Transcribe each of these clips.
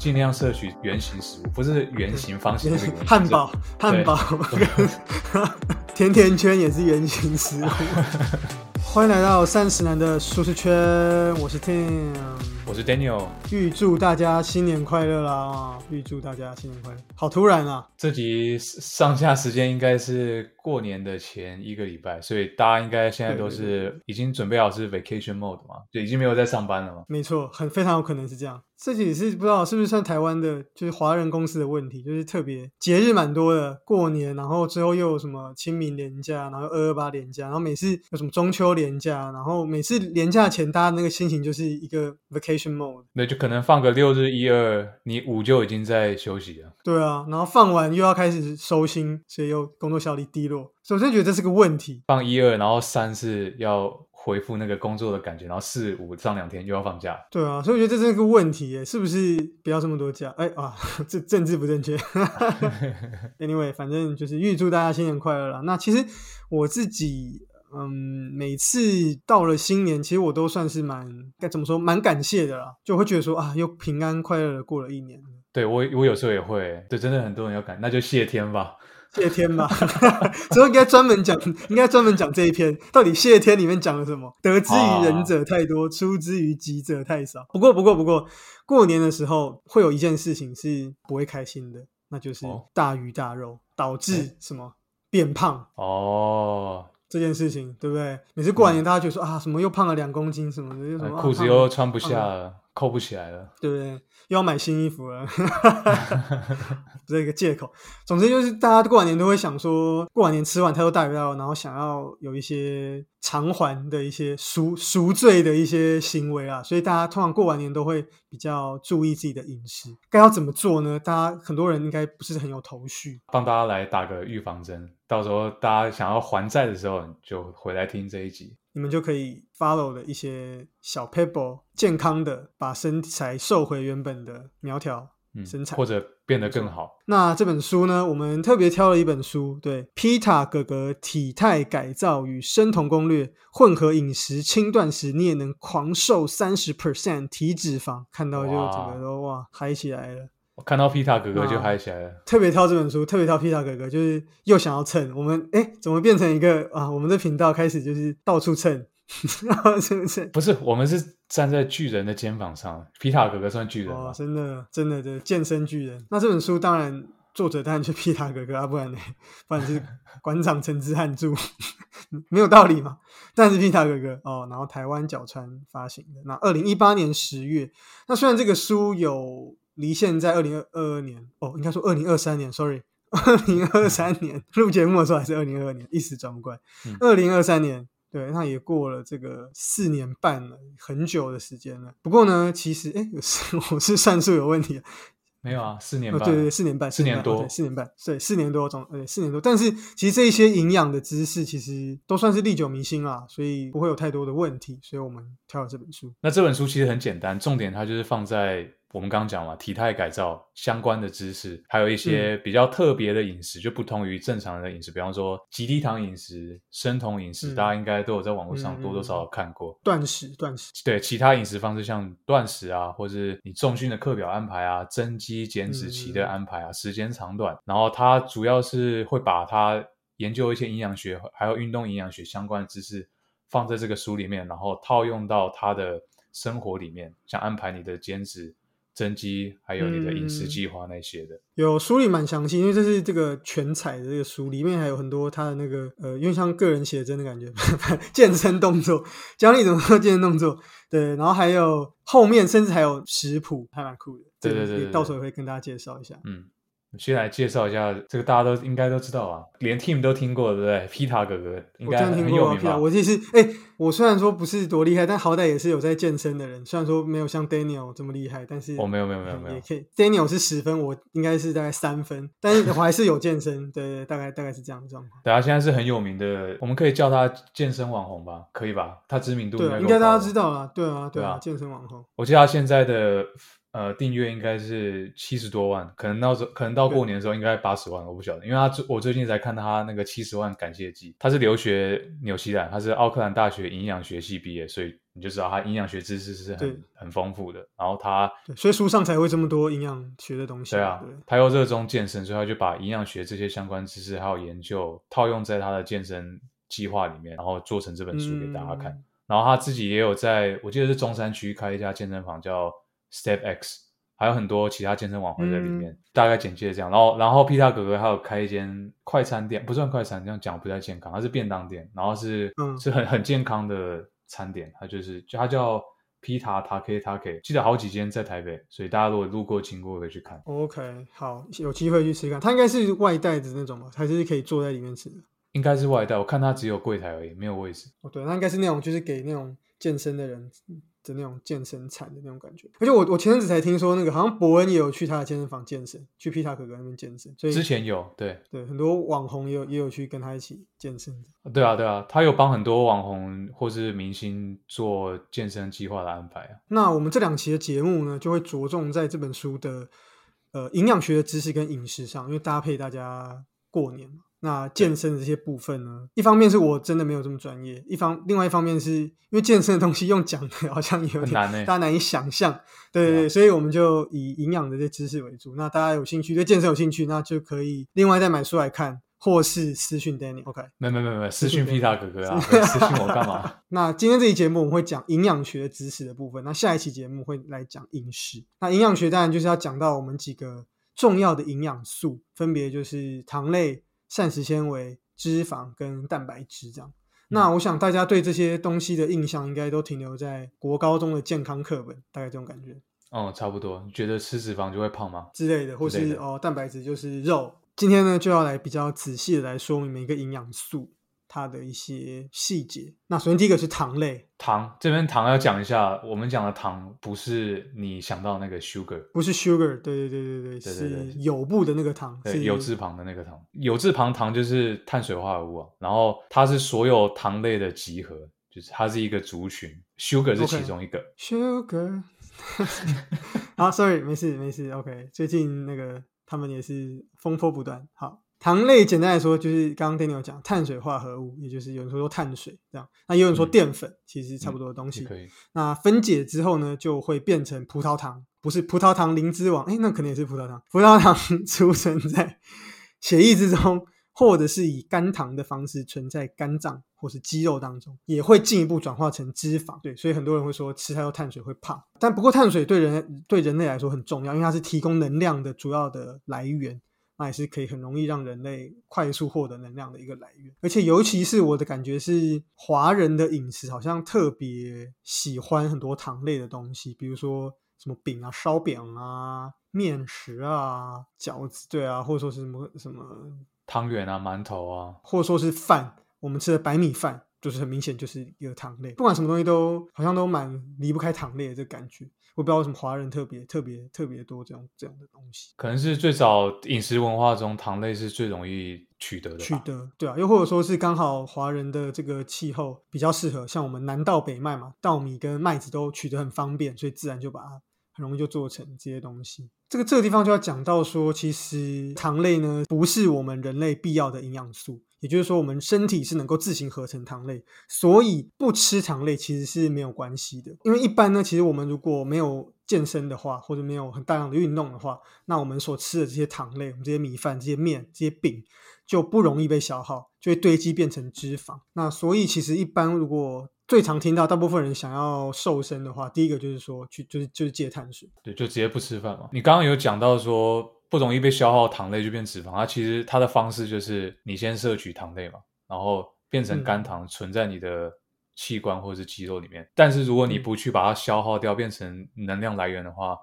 尽量摄取圆形食物，不是圆形、方形那个汉堡，汉堡，甜甜圈也是圆形食物。欢迎来到三十男的舒适圈，我是 Tim，我是 Daniel，预祝大家新年快乐啦！预祝大家新年快乐，好突然啊！这集上下时间应该是过年的前一个礼拜，所以大家应该现在都是已经准备好是 vacation mode 嘛，就已经没有在上班了嘛。没错，很非常有可能是这样。这也是不知道是不是算台湾的，就是华人公司的问题，就是特别节日蛮多的，过年，然后之后又有什么清明年假，然后二二八年假，然后每次有什么中秋年假，然后每次年假前大家那个心情就是一个 vacation mode，那就可能放个六日一二，你五就已经在休息了。对啊，然后放完又要开始收心，所以又工作效率低落。首先觉得这是个问题，放一二，然后三是要。回复那个工作的感觉，然后四五上两天又要放假。对啊，所以我觉得这是个问题耶，是不是不要这么多假？哎啊，这政治不正确。Anyway，反正就是预祝大家新年快乐啦。那其实我自己，嗯，每次到了新年，其实我都算是蛮该怎么说，蛮感谢的啦，就会觉得说啊，又平安快乐的过了一年。对我，我有时候也会，对，真的很多人要感，那就谢天吧。谢天吧，之后应该专门讲，应该专门讲这一篇，到底谢天里面讲了什么？得之于仁者太多，出之于己者太少。不过，不过，不过，过年的时候会有一件事情是不会开心的，那就是大鱼大肉导致什么变胖哦。这件事情对不对？每次过完年，大家就说啊，什么又胖了两公斤什么的，又什么裤子又穿不下了，扣不起来了，对不对？又要买新衣服了，这个借口。总之就是大家过完年都会想说，过完年吃完太多大鱼大肉，然后想要有一些偿还的一些赎赎罪的一些行为啊，所以大家通常过完年都会比较注意自己的饮食。该要怎么做呢？大家很多人应该不是很有头绪，帮大家来打个预防针。到时候大家想要还债的时候，就回来听这一集，你们就可以 follow 的一些小 people，健康的把身材瘦回原本的苗条身材，或者变得更好。那这本书呢，我们特别挑了一本书，对，Pita 哥哥体态改造与生酮攻略，混合饮食轻断食，你也能狂瘦三十 percent 体脂肪，看到就整个都哇嗨起来了。看到皮塔哥哥就嗨起来了。特别挑这本书，特别挑皮塔哥哥，就是又想要蹭我们。哎，怎么变成一个啊？我们的频道开始就是到处蹭，是不是？不是，我们是站在巨人的肩膀上。皮塔哥哥算巨人吗？真的，真的的健身巨人。那这本书当然作者当然就皮塔哥哥啊，不然呢？不然就是馆长陈之汉著，没有道理嘛。但是皮塔哥哥哦，然后台湾角川发行的。那二零一八年十月，那虽然这个书有。离现在二零二二年哦，应该说二零二三年，sorry，二零二三年录节目的时候还是二零二二年，一时转不过来。二零二三年，对，那也过了这个四年半了，很久的时间了。不过呢，其实哎，我是算数有问题，没有啊，四年半，对对，四年半，四年多，四年半，对，四年多总，呃，四年多。但是其实这一些营养的知识，其实都算是历久弥新啦，所以不会有太多的问题。所以我们挑了这本书。那这本书其实很简单，重点它就是放在。我们刚刚讲了体态改造相关的知识，还有一些比较特别的饮食，就不同于正常的饮食，比方说极低糖饮食、生酮饮食，大家应该都有在网络上多多少少看过。断食，断食。对，其他饮食方式像断食啊，或是你重训的课表安排啊，增肌减脂期的安排啊，时间长短，然后它主要是会把它研究一些营养学还有运动营养学相关的知识放在这个书里面，然后套用到他的生活里面，像安排你的减脂。增肌，还有你的饮食计划那些的，有书里蛮详细，因为这是这个全彩的这个书，里面还有很多他的那个呃，因为像个人写真的感觉，健身动作，教你怎么做健身动作，对，然后还有后面甚至还有食谱，还蛮酷的，对对对，到时候也会跟大家介绍一下，嗯。先来介绍一下这个，大家都应该都知道啊，连 Team 都听过，对不对？皮塔哥哥应该很有名吧？我其实，哎，我虽然说不是多厉害，但好歹也是有在健身的人。虽然说没有像 Daniel 这么厉害，但是我没有没有没有没有，也可以。Daniel 是十分，我应该是大概三分，但是我还是有健身，对对，大概大概是这样的状况。对啊，现在是很有名的，我们可以叫他健身网红吧？可以吧？他知名度应该大家知道啊，对啊对啊，健身网红。我记得他现在的。呃订阅应该是七十多万，可能到时候可能到过年的时候应该八十万，我不晓得，因为他最我最近才看到他那个七十万感谢祭，他是留学纽西兰，他是奥克兰大学营养学系毕业，所以你就知道他营养学知识是很很丰富的。然后他，所以书上才会这么多营养学的东西。对啊，他又热衷健身，所以他就把营养学这些相关知识还有研究套用在他的健身计划里面，然后做成这本书给大家看。嗯然后他自己也有在，我记得是中山区开一家健身房叫 Step X，还有很多其他健身网红在里嗯面。大概简介这样。然后，然后皮塔哥哥还有开一间快餐店，不算快餐，这样讲不太健康，它是便当店，然后是、嗯是很很健康的餐点，它就是就它叫皮塔塔 K 塔 K，记得好几间在台北，所以大家如果路过经过可以去看。OK，好，有机会去吃吃看。它应该是外带的那种吧，还是可以坐在里面吃的？应该是外带，我看它只有柜台而已，没有位置。哦，对，那应该是那种就是给那种健身的人的那种健身餐的那种感觉。而且我我前阵子才听说，那个好像伯恩也有去他的健身房健身，去皮塔哥哥那边健身，所以之前有，对，对很多网红也有也有去跟他一起健身。对啊，对啊，他有帮很多网红或是明星做健身计划的安排啊。那我们这两期的节目呢，就会着重在这本书的呃营养学的知识跟饮食上，因为搭配大家过年嘛。那健身的这些部分呢，一方面是我真的没有这么专业，一方另外一方面是因为健身的东西用讲的好像有点大家难以想象，对对所以我们就以营养的这些知识为主。那大家有兴趣对健身有兴趣，那就可以另外再买书来看，或是私讯 Danny。OK，没没没没，私讯讯皮塔哥哥啊，私讯我干嘛？那今天这期节目我们会讲营养学知识的部分，那下一期节目会来讲饮食。那营养学当然就是要讲到我们几个重要的营养素，分别就是糖类、膳食纤维、脂肪跟蛋白质这样。那我想大家对这些东西的印象应该都停留在国高中的健康课本，大概这种感觉哦，差不多。你觉得吃脂肪就会胖吗？之类的，或是哦蛋白质就是肉。今天呢就要来比较仔细的来说明每个营养素它的一些细节。那首先第一个是糖类，糖这边糖要讲一下，我们讲的糖不是你想到那个 sugar，不是 sugar，对对对对对，是有部的那个糖，对，是有字旁的那个糖。有字旁糖就是碳水化合物啊，然后它是所有糖类的集合，就是它是一个族群，sugar 是其中一个。sugar。好，sorry，没事没事，OK。最近那个他们也是风波不断。好，糖类简单来说就是刚刚 Daniel 有讲碳水化合物，也就是有人说碳水这样，那也有人说嗯淀粉，其实差不多的东西。也可以，那分解之后呢，就会变成葡萄糖，不是葡萄糖灵芝王，哎，那可能也是葡萄糖。葡萄糖 储存在血液之中，或者是以肝糖的方式存在肝脏或是肌肉当中，也会进一步转化成脂肪。对，所以很多人会说吃太多碳水会胖，但不过碳水对人对人类来说很重要，因为它是提供能量的主要的来源。那也是可以很容易让人类快速获得能量的一个来源，而且尤其是我的感觉是，华人的饮食好像特别喜欢很多糖类的东西，比如说什么饼啊、烧饼啊、面食啊、饺子，对啊，或者说是什么什么，汤圆啊，馒头啊，或者说是饭，我们吃的白米饭，就是很明显就是一个糖类，不管什么东西都好像都蛮离不开糖类的这个感觉。我不知道为什么华人特别特别特别多这样这样的东西。可能是最早饮食文化中糖类是最容易取得的。取得对啊，又或者说是刚好华人的这个气候比较适合，像我们南稻北麦嘛，稻米跟麦子都取得很方便，所以自然就把它很容易就做成这些东西。这个这个地方就要讲到说，其实糖类呢不是我们人类必要的营养素，也就是说我们身体是能够自行合成糖类，所以不吃糖类其实是没有关系的。因为一般呢，其实我们如果没有健身的话，或者没有很大量的运动的话，那我们所吃的这些糖类，我们这些米饭、这些面、这些饼，就不容易被消耗，就会堆积变成脂肪。那所以其实一般如果最常听到大部分人想要瘦身的话，第一个就是说去就是就是戒碳水。对，就直接不吃饭嘛。你刚刚有讲到说不容易被消耗糖类就变脂肪，它其实它的方式就是你先摄取糖类嘛，然后变成肝糖存在你的器官或者是肌肉里面。但是如果你不去把它消耗掉，变成能量来源的话，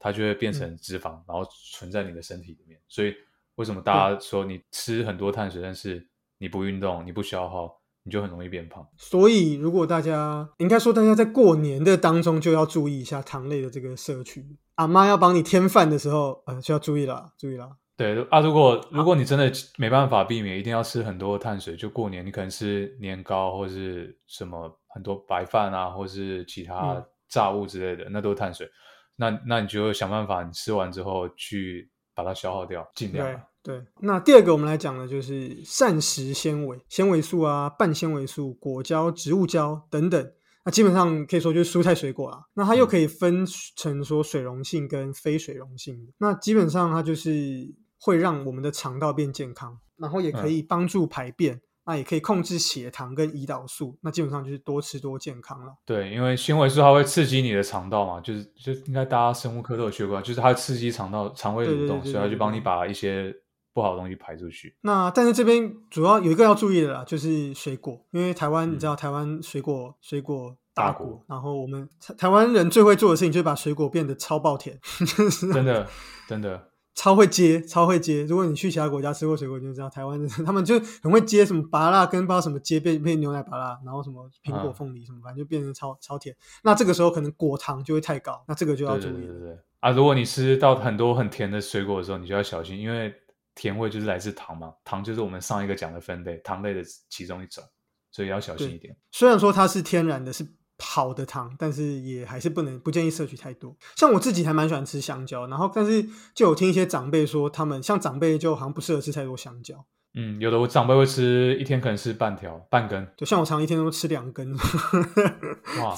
它就会变成脂肪，然后存在你的身体里面。所以为什么大家说你吃很多碳水，但是你不运动，你不消耗，你就很容易变胖？所以如果大家应该说大家在过年的当中就要注意一下糖类的这个摄取。阿妈要帮你添饭的时候，呃，需要注意了，注意了。对啊，如果如果你真的没办法避免，一定要吃很多碳水，就过年你可能吃年糕或是什么很多白饭啊，或是其他嗯炸物之类的，那都是碳水。那那你就想办法，你吃完之后去把它消耗掉，尽量。对，那第二个我们来讲的就是膳食纤维、纤维素啊、半纤维素、果胶、植物胶等等。那基本上可以说就是蔬菜水果啦。那它又可以分成说水溶性跟非水溶性的。那基本上它就是会让我们的肠道变健康，然后也可以帮助排便，那也可以控制血糖跟胰岛素。那基本上就是多吃多健康了。对，因为纤维素它会刺激你的肠道嘛，就是就应该大家生物课都有学过，就是它会刺激肠道肠胃蠕动，对对对对所以它就帮你把一些不好的东西排出去。那但是这边主要有一个要注意的啦，就是水果，因为台湾嗯你知道台湾水果水果大大国国，然后我们台台湾人最会做的事情就是把水果变得超爆甜，真的，真的，超会接，超会接。如果你去其他国家吃过水果，你就知道台湾人他们就很会接什么芭乐跟不知道什么接变变牛奶芭乐，然后什么苹果、嗯凤梨什么，反正就变成超超甜。那这个时候可能果糖就会太高，那这个就要注意了。对对对对啊！如果你吃到很多很甜的水果的时候，你就要小心，因为甜味就是来自糖嘛，糖就是我们上一个讲的分类，糖类的其中一种，所以要小心一点。虽然说它是天然的，是好的糖，但是也还是不能不建议摄取太多。像我自己还蛮喜欢吃香蕉，然后但是就有听一些长辈说，他们像长辈就好像不适合吃太多香蕉。嗯，有的我长辈会吃一天可能吃半条、半根，就像我常一天都吃两根，哇，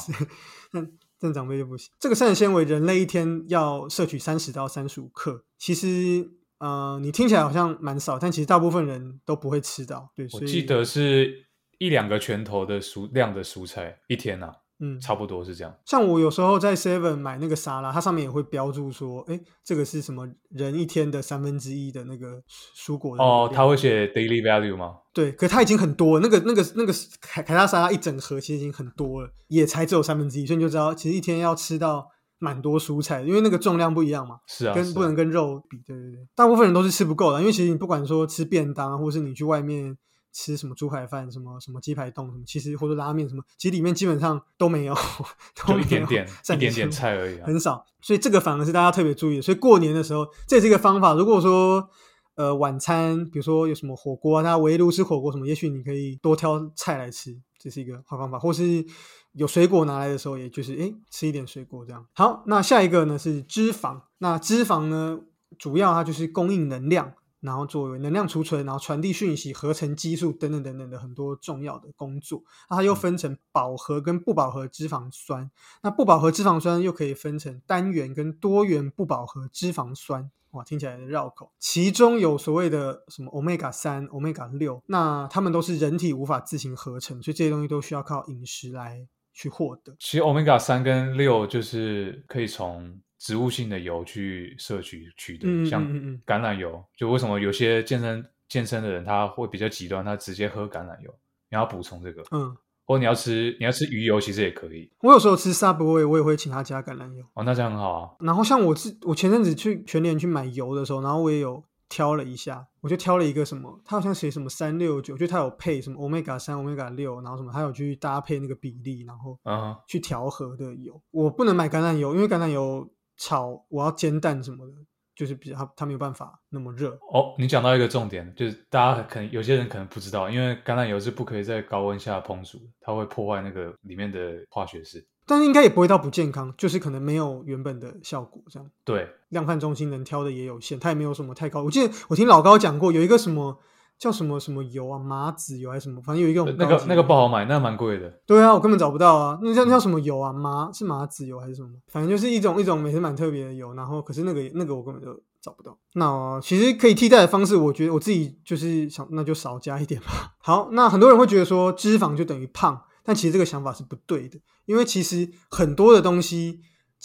但长辈就不行。这个膳食纤维，人类一天要摄取三十到三十五克，其实呃，你听起来好像蛮少，但其实大部分人都不会吃到。对，我记得是一两个拳头的蔬量的蔬菜一天呐、嗯，差不多是这样。像我有时候在 Seven 买那个沙拉，它上面也会标注说，哎，这个是什么人一天的三分之一的那个蔬果哦，量他会写 daily value 吗？对，可它已经很多了，那个那个那个凯凯撒沙拉一整盒其实已经很多了，也才只有三分之一，所以你就知道其实一天要吃到蛮多蔬菜，因为那个重量不一样嘛。是啊，跟不能跟肉比，对对对，大部分人都是吃不够的，因为其实你不管说吃便当，或是你去外面吃什么猪排饭、什么什么鸡排冻什么，其实或者拉面什么，其实里面基本上都没有，都一点点一点点菜而已啊。很少，所以这个反而是大家特别注意的。所以过年的时候，这也是一个方法。如果说呃晚餐，比如说有什么火锅啊，大家围炉吃火锅什么，也许你可以多挑菜来吃，这是一个好方法。或是有水果拿来的时候，也就是诶吃一点水果这样。好，那下一个呢是脂肪。那脂肪呢，主要它就是供应能量。然后作为能量储存，然后传递讯息、合成激素等等等等的很多重要的工作。那它又分成饱和跟不饱和脂肪酸。那不饱和脂肪酸又可以分成单元跟多元不饱和脂肪酸。哇，听起来很绕口。其中有所谓的什么 omega 三、omega 六，那它们都是人体无法自行合成，所以这些东西都需要靠饮食来去获得。其实 omega 三跟六就是可以从植物性的油去摄取取得，像橄榄油，就为什么有些健身健身的人他会比较极端，他直接喝橄榄油，你要补充这个，嗯，或你要吃你要吃鱼油，其实也可以我有时候吃 Subway，我也会请他加橄榄油。哦，那这样很好啊。然后像我自我前阵子去全联去买油的时候，然后我也有挑了一下，我就挑了一个什么，它好像写什么三六九，就它有配什么 omega 三、omega 六，然后什么，它有去搭配那个比例，然后嗯，去调和的油。我不能买橄榄油，因为橄榄油炒我要煎蛋什么的，就是比较它它没有办法那么热。哦，你讲到一个重点，就是大家可能有些人可能不知道，因为橄榄油是不可以在高温下烹煮，它会破坏那个里面的化学式。但是应该也不会到不健康，就是可能没有原本的效果这样。对，量贩中心能挑的也有限，它也没有什么太高。我记得我听老高讲过，有一个什么叫什么什么油啊，麻籽油还是什么，反正有一个那个那个不好买，那蛮贵的。对啊，我根本找不到啊。那叫叫什么油啊？麻是麻籽油还是什么？反正就是一种一种也是蛮特别的油。然后可是那个那个我根本就找不到。那、呃其实可以替代的方式，我觉得我自己就是想，那就少加一点吧。好，那很多人会觉得说脂肪就等于胖，但其实这个想法是不对的，因为其实很多的东西。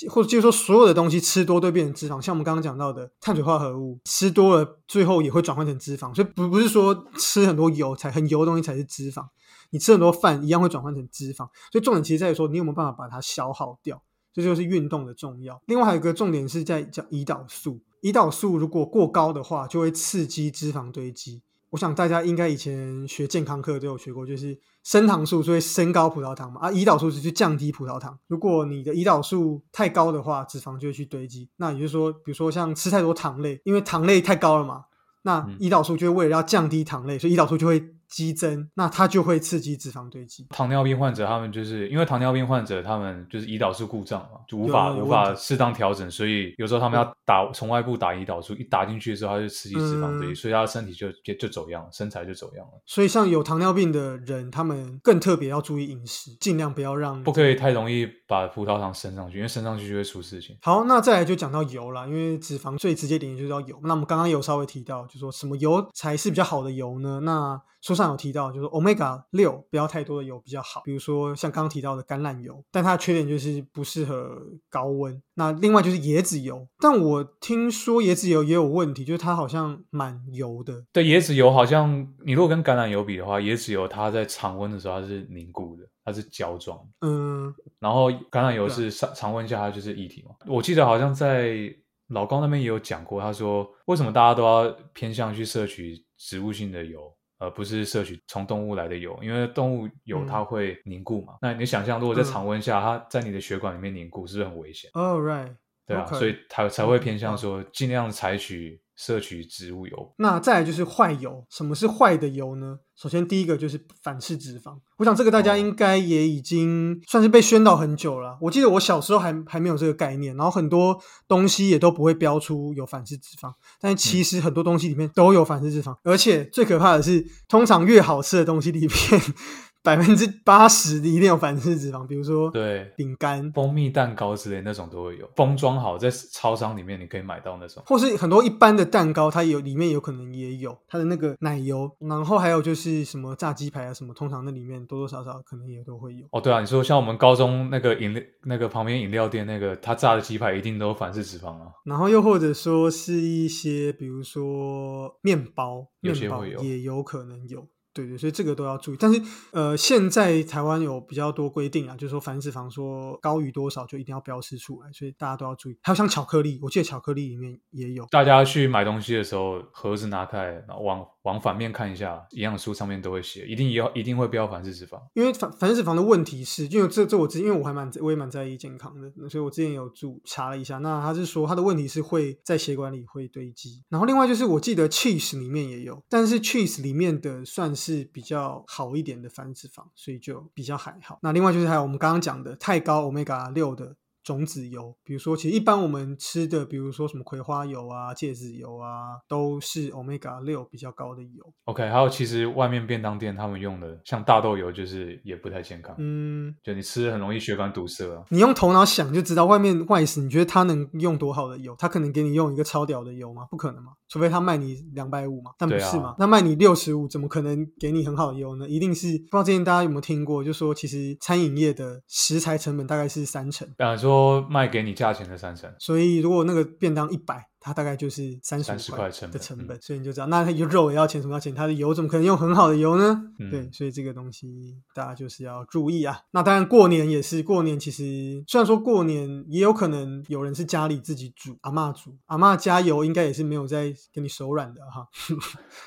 或者就是说，所有的东西吃多都会变成脂肪，像我们刚刚讲到的碳水化合物，吃多了最后也会转换成脂肪，所以不不是说吃很多油才很油的东西才是脂肪，你吃很多饭一样会转换成脂肪，所以重点其实在于说你有没有办法把它消耗掉，这就是运动的重要。另外还有一个重点是在讲胰岛素，胰岛素如果过高的话，就会刺激脂肪堆积。我想大家应该以前学健康课都有学过，就是升糖素就会升高葡萄糖嘛，啊，胰岛素是去降低葡萄糖。如果你的胰岛素太高的话，脂肪就会去堆积。那也就是说，比如说像吃太多糖类，因为糖类太高了嘛，那嗯胰岛素就会为了要降低糖类，所以胰岛素就会激增，那它就会刺激脂肪堆积。糖尿病患者他们就是因为糖尿病患者他们就是胰岛素故障嘛，就无法无法适当调整，所以有时候他们要打从外部打胰岛素，一打进去的时候，它就刺激脂肪堆积，嗯所以他的身体就就就走样了，身材就走样了。所以像有糖尿病的人，他们更特别要注意饮食，尽量不要让不可以太容易把葡萄糖升上去，因为升上去就会出事情。好，那再来就讲到油啦，因为脂肪最直接点就是要油。那我们刚刚有稍微提到，就说什么油才是比较好的油呢？那书上有提到，就是 omega 六不要太多的油比较好，比如说像刚刚提到的橄榄油，但它的缺点就是不适合高温。那另外就是椰子油，但我听说椰子油也有问题，就是它好像蛮油的。对，椰子油好像你如果跟橄榄油比的话，椰子油它在常温的时候它是凝固的，它是胶状。嗯，然后橄榄油是常常温下它就是液体嘛。我记得好像在老高那边也有讲过，他说为什么大家都要偏向去摄取植物性的油，而不是摄取从动物来的油？因为动物油嗯它会凝固嘛。那你想象，如果在嗯常温下，它在你的血管里面凝固，是不是很危险？，All right，对啊所以才才会偏向说尽量采取摄取植物油。那再来就是坏油，什么是坏的油呢？首先第一个就是反式脂肪，我想这个大家哦应该也已经算是被宣导很久了。我记得我小时候还还没有这个概念，然后很多东西也都不会标出有反式脂肪，但其实很多东西里面都有反式脂肪，而且最可怕的是，通常越好吃的东西里面，百分之八十的一定有反式脂肪，比如说对饼干。蜂蜜蛋糕之类那种都会有，封装好在超商里面你可以买到那种。或是很多一般的蛋糕，它有里面有可能也有它的那个奶油，然后还有就是什么炸鸡排啊什么，通常那里面多多少少可能也都会有。哦，对啊，你说像我们高中那个饮料那个旁边饮料店那个，他炸的鸡排一定都有反式脂肪啊。然后又或者说是一些，比如说面包，面包也有可能有。对对，所以这个都要注意。但是呃，现在台湾有比较多规定啊，就是说反式脂肪说高于多少就一定要标示出来，所以大家都要注意。还有像巧克力，我记得巧克力里面也有。大家去买东西的时候，盒子拿开，然后往往反面看一下，营养书上面都会写，一定要一定会标反式脂肪。因为反反式脂肪的问题是，因为这这我之因为我还蛮我也蛮在意健康的，所以我之前有注查了一下，那他是说他的问题是会在血管里会堆积，然后另外就是我记得 cheese 里面也有，但是 cheese 里面的算是是比较好一点的反脂肪，所以就比较还好。那另外就是还有我们刚刚讲的太高 omega 六的。种子油，比如说，其实一般我们吃的，比如说什么葵花油啊、芥子油啊，都是 omega 六比较高的油。OK，还有其实外面便当店他们用的像大豆油，就是也不太健康，嗯，就你吃很容易血管堵塞啊。你用头脑想就知道，外面外食，你觉得他能用多好的油？他可能给你用一个超屌的油吗？不可能嘛，除非他卖你两百五嘛，但不是嘛？那卖你六十五，怎么可能给你很好的油呢？一定是不知道之前大家有没有听过，就说其实餐饮业的食材成本大概是三成，呃，说说卖给你价钱的三成，所以如果那个便当一百，它大概就是三十30块的成本，嗯所以你就知道，那它油肉也要钱，什么要钱？它的油怎么可能用很好的油呢？嗯对，所以这个东西大家就是要注意啊。那当然过年也是，过年其实虽然说过年也有可能有人是家里自己煮，阿嬷煮，阿嬷加油应该也是没有在跟你手软的哈，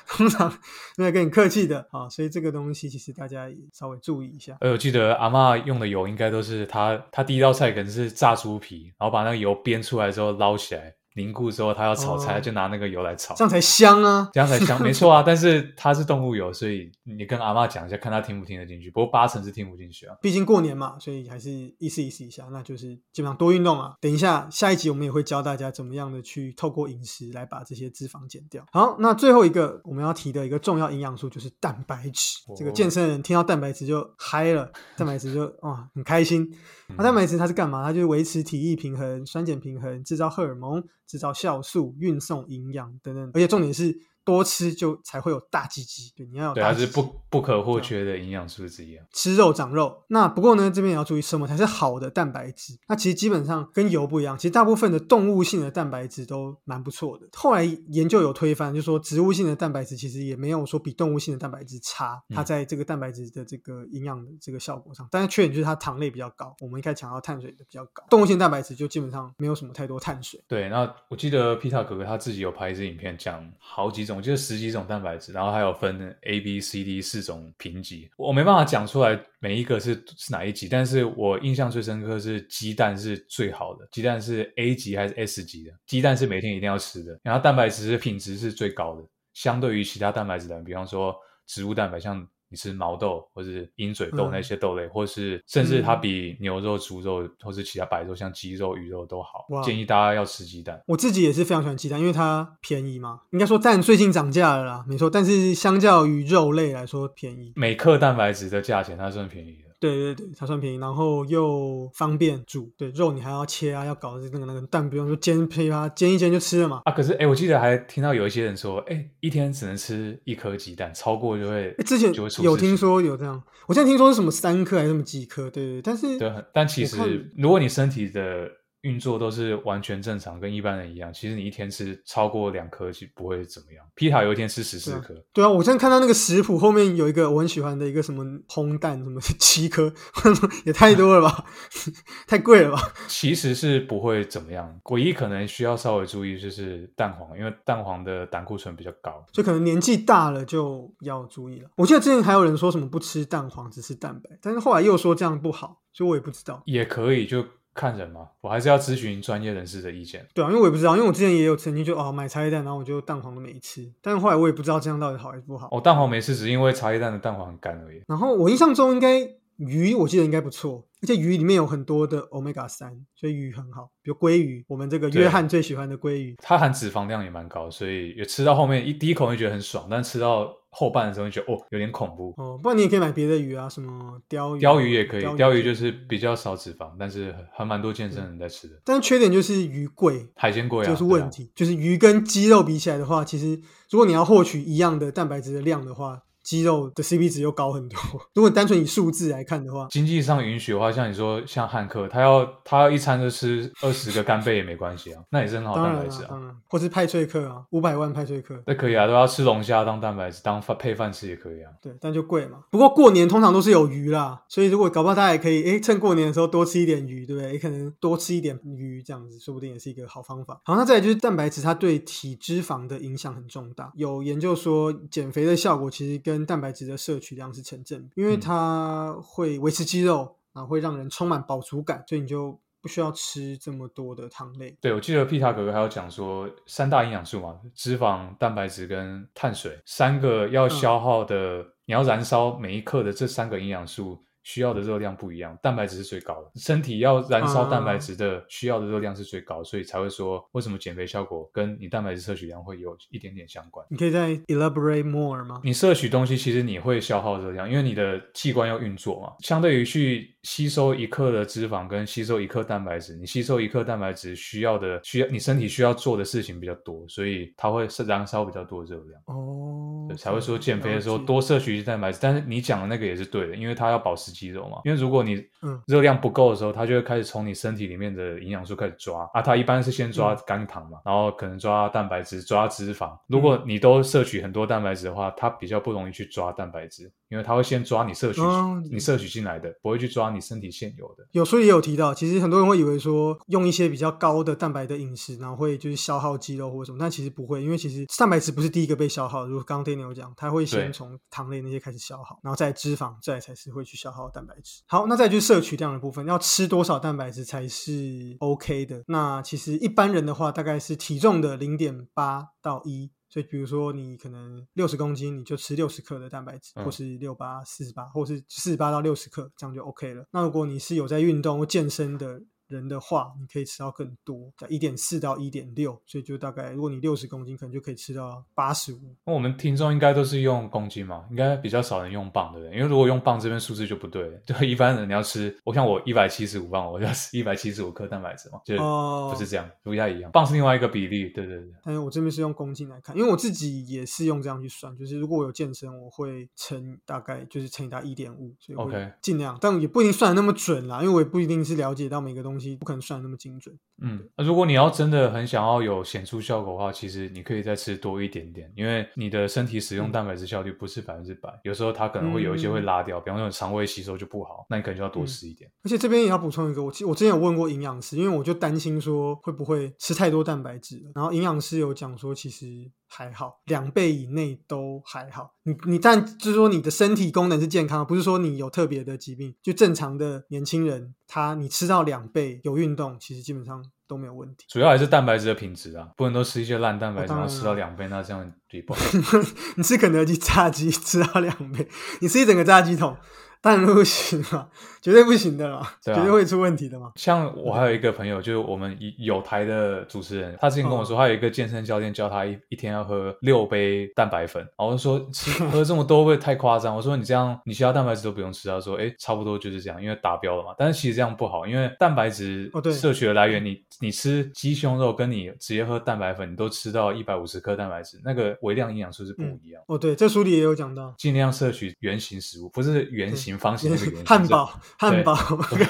通常没有跟你客气的啊，所以这个东西其实大家也稍微注意一下。呃，我记得阿嬷用的油应该都是她，她第一道菜可能是炸猪皮，然后把那个油煸出来之后捞起来凝固之后，它要炒菜，哦就拿那个油来炒这，样才香啊！这样才香。没错啊，但是它是动物油，所以你跟阿嬷讲一下，看她听不听得进去。不过八成是听不进去啊。毕竟过年嘛，所以还是意思意思一下，那就是基本上多运动啊。等一下下一集我们也会教大家怎么样的去透过饮食来把这些脂肪减掉。好，那最后一个我们要提的一个重要营养素就是蛋白质。哦这个健身人听到蛋白质就嗨了，蛋白质就哇很开心。那蛋白质它是干嘛？它就是维持体液平衡、酸碱平衡、制造荷尔蒙、制造酵素、运送营养等等。而且重点是多吃就才会有大鸡鸡。对，你要有对，它是不不可或缺的营养素之一啊。吃肉长肉。那不过呢，这边也要注意什么才是好的蛋白质。那其实基本上跟油不一样，其实大部分的动物性的蛋白质都蛮不错的。后来研究有推翻，就说植物性的蛋白质其实也没有说比动物性的蛋白质差，嗯它在这个蛋白质的这个营养的这个效果上，但是缺点就是它糖类比较高。我们一开始强调碳水的比较高，动物性蛋白质就基本上没有什么太多碳水。对，那我记得皮塔哥哥他自己有拍一支影片，讲好几种，就是十几种蛋白质，然后还有分 A、B、C、D 四种评级。我没办法讲出来每一个是是哪一级，但是我印象最深刻是鸡蛋是最好的，鸡蛋是 A 级还是 S 级的？鸡蛋是每天一定要吃的，然后蛋白质品质是最高的，相对于其他蛋白质的，比方说植物蛋白，像你吃毛豆或是鹰嘴豆嗯那些豆类，或是甚至它嗯比牛肉、猪肉或是其他白肉，像鸡肉、鱼肉都好哇。建议大家要吃鸡蛋。我自己也是非常喜欢鸡蛋，因为它便宜嘛。应该说蛋最近涨价了啦，没错。但是相较于肉类来说便宜，每克蛋白质的价钱它算便宜的。对对对，它算便宜，然后又方便煮。对，肉你还要切啊，要搞那个那个蛋，不用说煎配啊煎一煎就吃了嘛。啊，可是哎，我记得还听到有一些人说，哎，一天只能吃一颗鸡蛋，超过就会诶之前就会出有听说有这样，我现在听说是什么三颗还是什么几颗，对对，对但是对，但其实如果你身体的运作都是完全正常，跟一般人一样，其实你一天吃超过两颗，其实不会怎么样。皮塔有一天吃十四颗，对啊，我现在看到那个食谱后面有一个我很喜欢的一个什么烘蛋，什么七颗，也太多了吧，太贵了吧？其实是不会怎么样。唯一可能需要稍微注意就是蛋黄，因为蛋黄的胆固醇比较高。就可能年纪大了就要注意了。我记得之前还有人说什么不吃蛋黄，只吃蛋白，但是后来又说这样不好，所以我也不知道。也可以就看人嘛，我还是要咨询专业人士的意见。对啊，因为我也不知道，因为我之前也有曾经就哦买茶叶蛋，然后我就蛋黄都没吃，但是后来我也不知道这样到底好还是不好。哦，蛋黄没吃，只是因为茶叶蛋的蛋黄很干而已。然后我印象中应该鱼，我记得应该不错，而且鱼里面有很多的 omega 三，所以鱼很好。比如鲑鱼，我们这个对约翰最喜欢的鲑鱼，它含脂肪量也蛮高，所以也吃到后面一第一口会觉得很爽，但吃到后半的时候就觉得哦有点恐怖。哦，不然你也可以买别的鱼啊，什么鲷鱼啊，鲷鱼也可以，鲷鲷鱼就是比较少脂肪，但是还蛮多健身人在吃的。但是缺点就是鱼贵，海鲜贵啊，就是问题。就是鱼跟鸡肉比起来的话，其实如果你要获取一样的蛋白质的量的话，鸡肉的 CP 值又高很多。如果单纯以数字来看的话，经济上允许的话，像你说像汉克，他要他要一餐就吃二十个干贝也没关系啊，那也是很好蛋白质啊。当然，或是派翠克啊，五百万派翠克，那可以啊，都要吃龙虾当蛋白质，当饭配饭吃也可以啊。对，但就贵嘛。不过过年通常都是有鱼啦，所以如果搞不好大家也可以，诶，趁过年的时候多吃一点鱼，对不对？也可能多吃一点鱼，这样子说不定也是一个好方法。好，那再来就是蛋白质，它对体脂肪的影响很重大。有研究说，减肥的效果其实跟蛋白质的摄取量是成正比，因为嗯它会维持肌肉，然后会让人充满饱足感，所以你就不需要吃这么多的糖类。对，我记得皮塔哥哥还有讲说，三大营养素嘛，脂肪、蛋白质跟碳水三个要消耗的，你要燃烧每一克的这三个营养素。需要的热量不一样，蛋白质是最高的，身体要燃烧蛋白质的需要的热量是最高，所以才会说为什么减肥效果跟你蛋白质摄取量会有一点点相关。你可以再 elaborate more 吗？你摄取东西，其实你会消耗热量，因为你的器官要运作嘛。相对于去吸收一克的脂肪跟吸收一克蛋白质，你吸收一克蛋白质需要的需要你身体需要做的事情比较多，所以它会是燃烧比较多热量。哦，才会说减肥的时候多摄取一些蛋白质。但是你讲的那个也是对的，因为它要保持肌肉嘛。因为如果你嗯热量不够的时候，它就会开始从你身体里面的营养素开始抓啊。它一般是先抓嗯肝糖嘛，然后可能抓蛋白质、抓脂肪。如果嗯你都摄取很多蛋白质的话，它比较不容易去抓蛋白质，因为它会先抓你摄取、哦你摄取进来的，不会去抓你身体现有的。有书也有提到，其实很多人会以为说用一些比较高的蛋白的饮食，然后会就是消耗肌肉或者什么，但其实不会，因为其实蛋白质不是第一个被消耗的。如果刚刚 Daniel 讲，它会先从糖类那些开始消耗，然后再脂肪，再才是会去消耗蛋白质。好，那再就是摄取量的部分，要吃多少蛋白质才是 OK 的？那其实一般人的话，大概是体重的零点八到一。所以，比如说你可能六十公斤，你就吃六十克的蛋白质，嗯或是六八、四十八，或是四十八到六十克，这样就 OK 了。那如果你是有在运动或健身的人的话，你可以吃到更多，在一点四到一点六，所以就大概如果你六十公斤，可能就可以吃到八十五。那我们听众应该都是用公斤嘛，应该比较少人用磅，对不对？因为如果用磅这边数字就不对了，对一般人你要吃，我像我一百七十五磅，我就要吃一百七十五克蛋白质嘛，就哦不是这样，不太一样。磅是另外一个比例，对对对。但是我这边是用公斤来看，因为我自己也是用这样去算，就是如果我有健身，我会乘大概就是乘以它一点五，所以 OK 尽量，但也不一定算的那么准啦，因为我也不一定是了解到每个东东西，不可能算那么精准。嗯，如果你要真的很想要有显著效果的话，其实你可以再吃多一点点，因为你的身体使用蛋白质效率不是百分之百，有时候它可能会有一些会拉掉，比方说你肠胃吸收就不好，那你可能就要多吃一点。而且这边也要补充一个，我其实我之前有问过营养师，因为我就担心说会不会吃太多蛋白质，然后营养师有讲说其实还好，两倍以内都还好。你你但就是说你的身体功能是健康的，不是说你有特别的疾病，就正常的年轻人，他你吃到两倍有运动，其实基本上。都没有问题。主要还是蛋白质的品质啊，不能都吃一些烂蛋白质，当然然后吃到两倍，那这样也不好。你吃肯德基炸鸡吃到两倍，你吃一整个炸鸡桶，当然不行嘛，绝对不行的啦，对啊绝对会出问题的嘛。像我还有一个朋友，就是我们有台的主持人，他之前跟我说，他有一个健身教练教他一一天要喝六杯蛋白粉，然后我就说吃喝这么多会不会太夸张？我说你这样你其他蛋白质都不用吃，他说哎差不多就是这样，因为达标了嘛。但是其实这样不好，因为蛋白质哦对摄取的来源，你你吃鸡胸肉跟你直接喝蛋白粉，你都吃到一百五十克蛋白质，那个微量营养素是不一样。哦，对，这书里也有讲到，尽量摄取原型食物，不是圆形、方形那个 圆形。汉堡、汉堡跟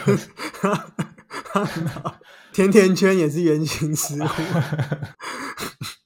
汉堡、甜甜圈也是圆形食物。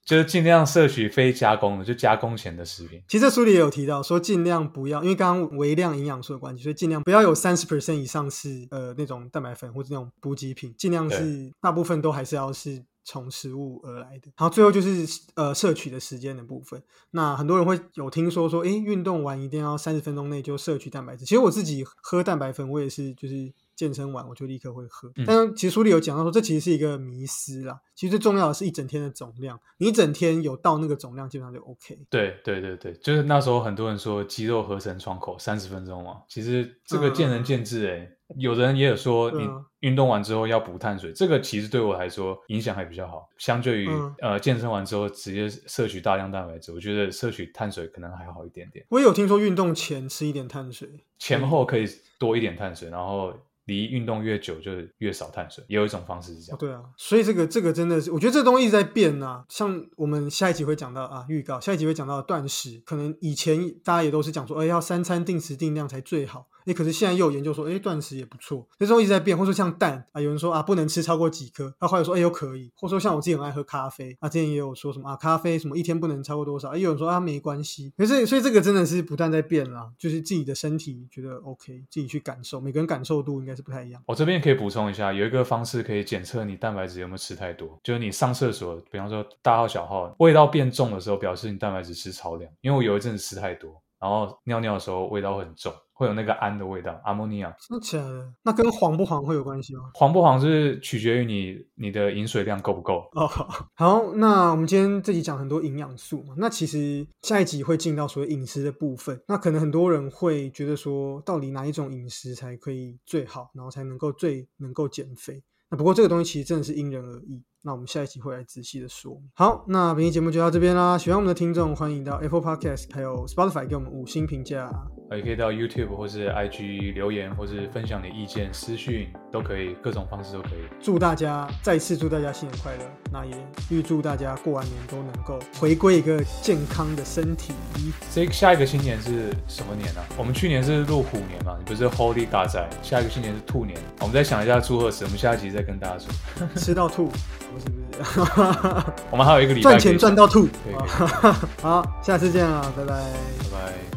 就是尽量摄取非加工的，就加工前的食品。其实这书里也有提到，说尽量不要，因为刚刚微量营养素的关系，所以尽量不要有三十 percent 以上是呃那种蛋白粉或者那种补给品，尽量是大部分都还是要是从食物而来的。然后最后就是呃摄取的时间的部分。那很多人会有听说说，诶，运动完一定要三十分钟内就摄取蛋白质。其实我自己喝蛋白粉，我也是就是。健身完我就立刻会喝，嗯。但是其实书里有讲到说，这其实是一个迷思啦。其实最重要的是一整天的总量，你一整天有到那个总量，基本上就 OK。对对对对，就是那时候很多人说肌肉合成窗口三十分钟嘛，其实这个见仁见智诶、有人也有说你运动完之后要补碳水，这个其实对我来说影响还比较好，相对于、嗯。呃健身完之后直接摄取大量蛋白质，我觉得摄取碳水可能还好一点点，我也有听说运动前吃一点碳水，前后可以多一点碳水，然后离运动越久就越少碳水，也有一种方式是这样。哦对啊，所以这个这个真的是，我觉得这东西一直在变啊、像我们下一集会讲到啊，预告下一集会讲到断食，可能以前大家也都是讲说，哎，要三餐定时定量才最好。哎，可是现在又有研究说，哎，断食也不错。这东西一直在变，或者说像蛋啊，有人说啊，不能吃超过几颗，那后来说，哎，又可以，或者说像我自己很爱喝咖啡，啊，之前也有说什么啊，咖啡什么一天不能超过多少，哎，有人说啊没关系。可是所以这个真的是不断在变啦，就是自己的身体觉得 OK，自己去感受，每个人感受度应该是不太一样。我这边可以补充一下，有一个方式可以检测你蛋白质有没有吃太多，就是你上厕所，比方说大号小号，味道变重的时候，表示你蛋白质吃超量。因为我有一阵子吃太多，然后尿尿的时候味道会很重，会有那个氨的味道。真的假的？那跟黄不黄会有关系吗？黄不黄是取决于你你的饮水量够不够。哦，好，那我们今天这集讲很多营养素嘛，那其实下一集会进到所谓饮食的部分。那可能很多人会觉得说，到底哪一种饮食才可以最好，然后才能够最能够减肥？那不过这个东西其实真的是因人而异。那我们下一期会来仔细的说。好，那本期节目就到这边啦。喜欢我们的听众，欢迎到 Apple Podcast 还有 Spotify 给我们五星评价。也可以到 YouTube 或是 IG 留言，或是分享你的意见、私讯都可以，各种方式都可以。祝大家再次祝大家新年快乐，那也预祝大家过完年都能够回归一个健康的身体。这下一个新年是什么年啊？我们去年是入虎年嘛，你不是 Holy 大仔，下一个新年是兔年。我们再想一下祝贺词，我们下一集再跟大家说。吃到吐，不是不是，我们还有一个礼拜赚钱赚到吐。好，下次见啊，拜拜。拜拜。